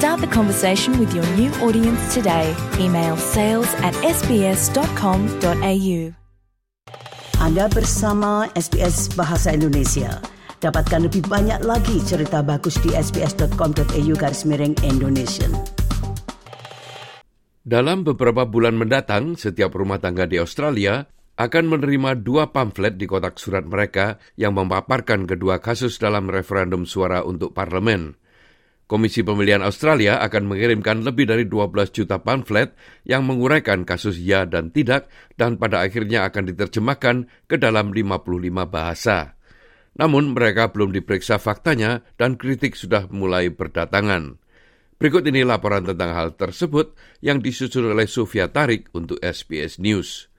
Start the conversation with your new audience today. Email sales at sbs.com.au. Anda bersama SBS Bahasa Indonesia. Dapatkan lebih banyak lagi cerita bagus di sbs.com.au garis miring Indonesia. Dalam beberapa bulan mendatang, setiap rumah tangga di Australia akan menerima dua pamflet di kotak surat mereka yang memaparkan kedua kasus dalam referendum suara untuk parlemen. Komisi Pemilihan Australia akan mengirimkan lebih dari 12 juta pamflet yang menguraikan kasus ya dan tidak dan pada akhirnya akan diterjemahkan ke dalam 55 bahasa. Namun mereka belum diperiksa faktanya dan kritik sudah mulai berdatangan. Berikut ini laporan tentang hal tersebut yang disusun oleh Sofia Tarik untuk SBS News.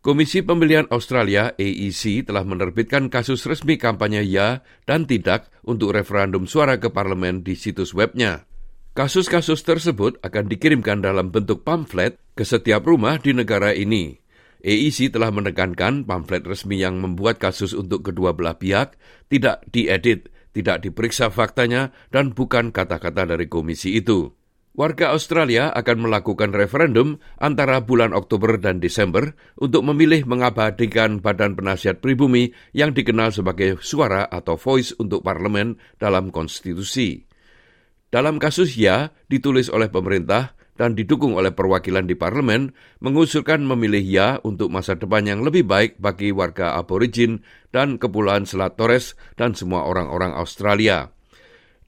Komisi Pemilihan Australia AEC telah menerbitkan kasus resmi kampanye ya dan tidak untuk referendum suara ke parlemen di situs webnya. Kasus-kasus tersebut akan dikirimkan dalam bentuk pamflet ke setiap rumah di negara ini. AEC telah menekankan pamflet resmi yang membuat kasus untuk kedua belah pihak tidak diedit, tidak diperiksa faktanya, dan bukan kata-kata dari komisi itu. Warga Australia akan melakukan referendum antara bulan Oktober dan Desember untuk memilih mengabadikan Badan Penasihat Pribumi yang dikenal sebagai suara atau voice untuk parlemen dalam konstitusi. Dalam kasus ya, ditulis oleh pemerintah dan didukung oleh perwakilan di parlemen, mengusulkan memilih ya untuk masa depan yang lebih baik bagi warga aborigin dan Kepulauan Selat Torres dan semua orang-orang Australia.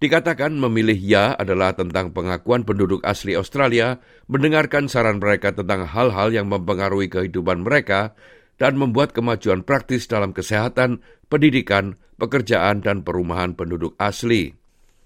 Dikatakan memilih ya adalah tentang pengakuan penduduk asli Australia, mendengarkan saran mereka tentang hal-hal yang mempengaruhi kehidupan mereka, dan membuat kemajuan praktis dalam kesehatan, pendidikan, pekerjaan, dan perumahan penduduk asli.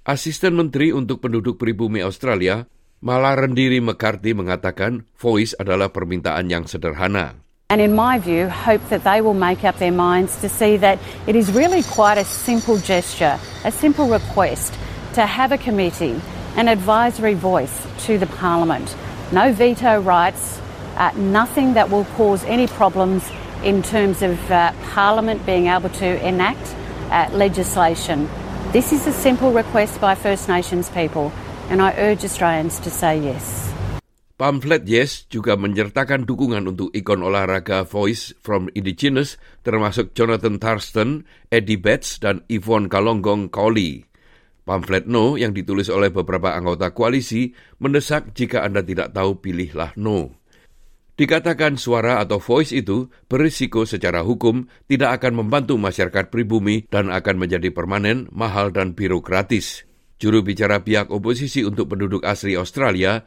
Asisten Menteri untuk Penduduk Pribumi Australia, Malah Rendiri McCarthy mengatakan voice adalah permintaan yang sederhana. And in my view, hope that they will make up their minds to see that it is really quite a simple gesture, a simple request to have a committee, an advisory voice to the Parliament. No veto rights, uh, nothing that will cause any problems in terms of uh, Parliament being able to enact uh, legislation. This is a simple request by First Nations people, and I urge Australians to say yes. Pamflet Yes juga menyertakan dukungan untuk ikon olahraga Voice from Indigenous termasuk Jonathan Thurston, Eddie Betts, dan Yvonne Kalonggong Coley. Pamflet No yang ditulis oleh beberapa anggota koalisi mendesak jika Anda tidak tahu pilihlah No. Dikatakan suara atau voice itu berisiko secara hukum tidak akan membantu masyarakat pribumi dan akan menjadi permanen, mahal dan birokratis. Juru bicara pihak oposisi untuk penduduk asli Australia,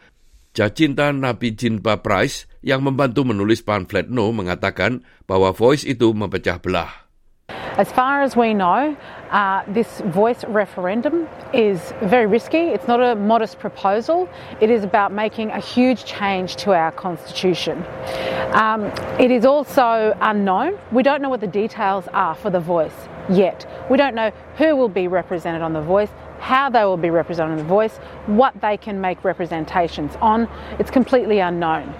Jacinta Nabi Jinpa Price yang membantu menulis pamflet No mengatakan bahwa voice itu memecah belah. As far as we know, uh, this voice referendum is very risky. It's not a modest proposal. It is about making a huge change to our constitution. Um, it is also unknown. We don't know what the details are for the voice yet. We don't know who will be represented on the voice, how they will be represented on the voice, what they can make representations on. It's completely unknown.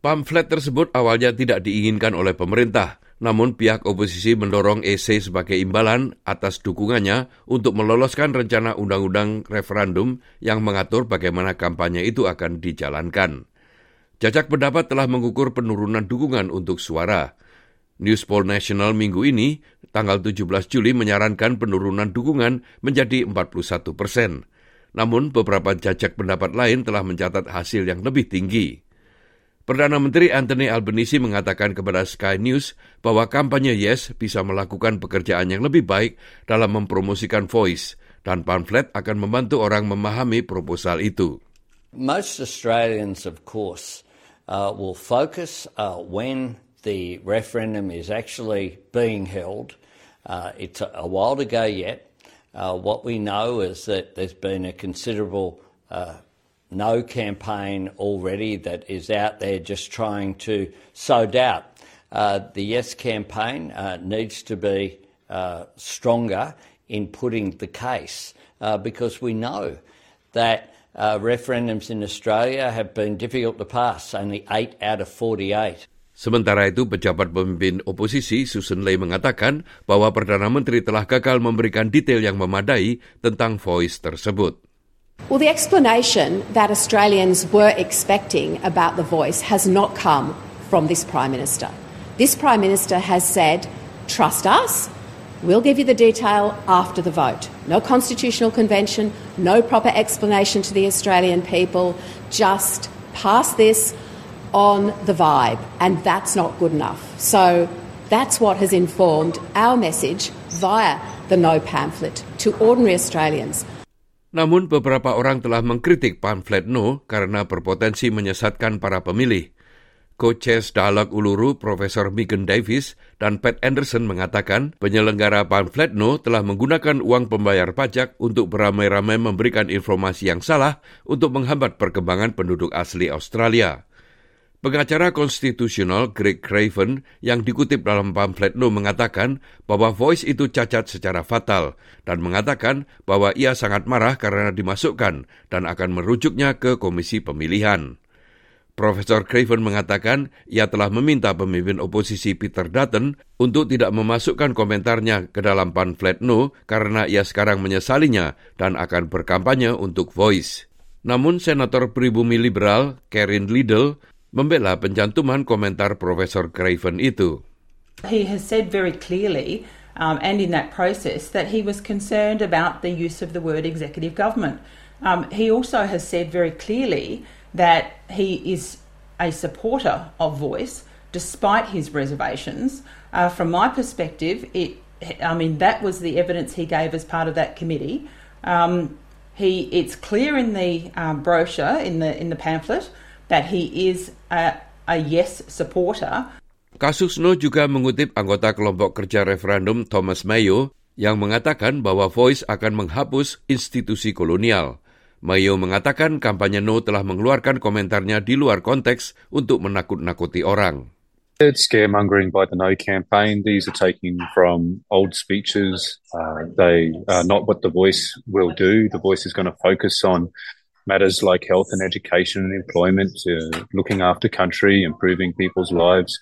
Pamflet tersebut awalnya tidak diinginkan oleh pemerintah. Namun pihak oposisi mendorong EC sebagai imbalan atas dukungannya untuk meloloskan rencana undang-undang referendum yang mengatur bagaimana kampanye itu akan dijalankan. Jajak pendapat telah mengukur penurunan dukungan untuk suara. News Poll National minggu ini, tanggal 17 Juli menyarankan penurunan dukungan menjadi 41 persen. Namun beberapa jajak pendapat lain telah mencatat hasil yang lebih tinggi. Perdana Menteri Anthony Albanese mengatakan kepada Sky News bahwa kampanye Yes bisa melakukan pekerjaan yang lebih baik dalam mempromosikan Voice dan pamflet akan membantu orang memahami proposal itu. Most Australians, of course, uh, will focus uh, when the referendum is actually being held. Uh, it's a, while to go yet. Uh, what we know is that there's been a considerable uh, no campaign already that is out there just trying to sow doubt. Uh, the Yes campaign uh, needs to be uh, stronger in putting the case uh, because we know that uh, referendums in Australia have been difficult to pass, only 8 out of 48. Sementara itu, pejabat pemimpin oposisi Susan Ley mengatakan bahwa Perdana Menteri telah gagal memberikan detail yang memadai tentang voice tersebut. Well, the explanation that Australians were expecting about the voice has not come from this Prime Minister. This Prime Minister has said, trust us, we'll give you the detail after the vote. No constitutional convention, no proper explanation to the Australian people, just pass this on the vibe, and that's not good enough. So that's what has informed our message via the no pamphlet to ordinary Australians. Namun beberapa orang telah mengkritik pamflet no karena berpotensi menyesatkan para pemilih. Co-Chairs Dialog Uluru Profesor Megan Davis dan Pat Anderson mengatakan penyelenggara pamflet no telah menggunakan uang pembayar pajak untuk beramai-ramai memberikan informasi yang salah untuk menghambat perkembangan penduduk asli Australia. Pengacara konstitusional Greg Craven yang dikutip dalam pamflet No mengatakan bahwa Voice itu cacat secara fatal dan mengatakan bahwa ia sangat marah karena dimasukkan dan akan merujuknya ke komisi pemilihan. Profesor Craven mengatakan ia telah meminta pemimpin oposisi Peter Dutton untuk tidak memasukkan komentarnya ke dalam pamflet No karena ia sekarang menyesalinya dan akan berkampanye untuk Voice. Namun Senator pribumi liberal Karen Liddell membela pencantuman komentar Profesor Craven itu. He has said very clearly, um, and in that process, that he was concerned about the use of the word executive government. Um, he also has said very clearly that he is a supporter of voice, despite his reservations. Uh, from my perspective, it, I mean, that was the evidence he gave as part of that committee. Um, he, it's clear in the um, brochure, in the in the pamphlet, that he is a, a yes supporter. Kasus No juga mengutip anggota kelompok kerja referendum Thomas Mayo yang mengatakan bahwa Voice akan menghapus institusi kolonial. Mayo mengatakan kampanye No telah mengeluarkan komentarnya di luar konteks untuk menakut-nakuti orang. It's scaremongering by the No campaign. These are taken from old speeches. Uh, they are not what the Voice will do. The Voice is going to focus on matters like health and education and employment, uh, looking after country, improving people's lives.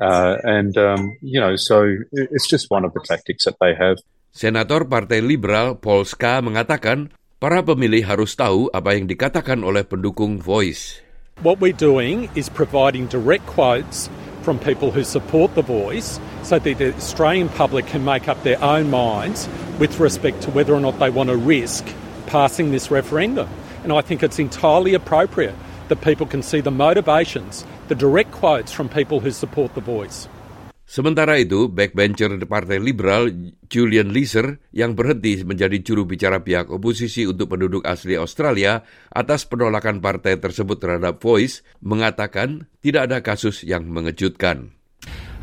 Uh, and, um, you know, so it's just one of the tactics that they have. Senator Partai Liberal Paul Ska mengatakan para pemilih harus tahu apa yang dikatakan oleh pendukung Voice. What we're doing is providing direct quotes from people who support the voice so that the Australian public can make up their own minds with respect to whether or not they want to risk passing this referendum. And I think it's entirely appropriate that people can see the motivations, the direct quotes from people who support the voice. Sementara itu, backbencher Partai Liberal Julian Leeser yang berhenti menjadi juru bicara pihak oposisi untuk penduduk asli Australia atas penolakan partai tersebut terhadap Voice mengatakan tidak ada kasus yang mengejutkan.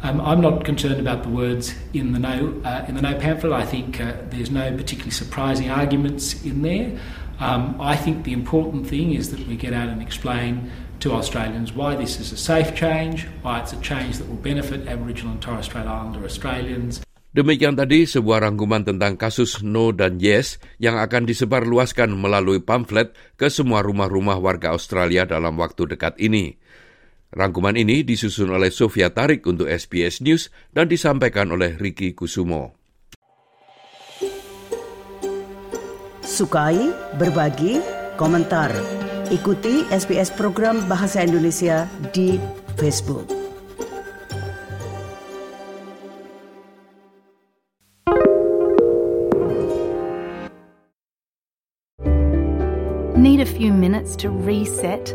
Um, I'm not concerned about the words in the no uh, in the no pamphlet. I think uh, there's no particularly surprising arguments in there. Um, I think the important thing is that we get out and explain to Australians why this is a safe change, why it's a change that will benefit Aboriginal and Torres Strait Islander Australians. Demikian tadi sebuah rangkuman tentang kasus No dan Yes yang akan disebarluaskan melalui pamflet ke semua rumah-rumah warga Australia dalam waktu dekat ini. Rangkuman ini disusun oleh Sofia Tarik untuk SBS News dan disampaikan oleh Ricky Kusumo. Sukai, berbagi, komentar. Ikuti SBS program Bahasa Indonesia di Facebook. Need a few minutes to reset?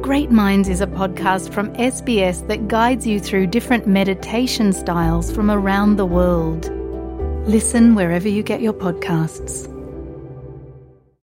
Great Minds is a podcast from SBS that guides you through different meditation styles from around the world. Listen wherever you get your podcasts.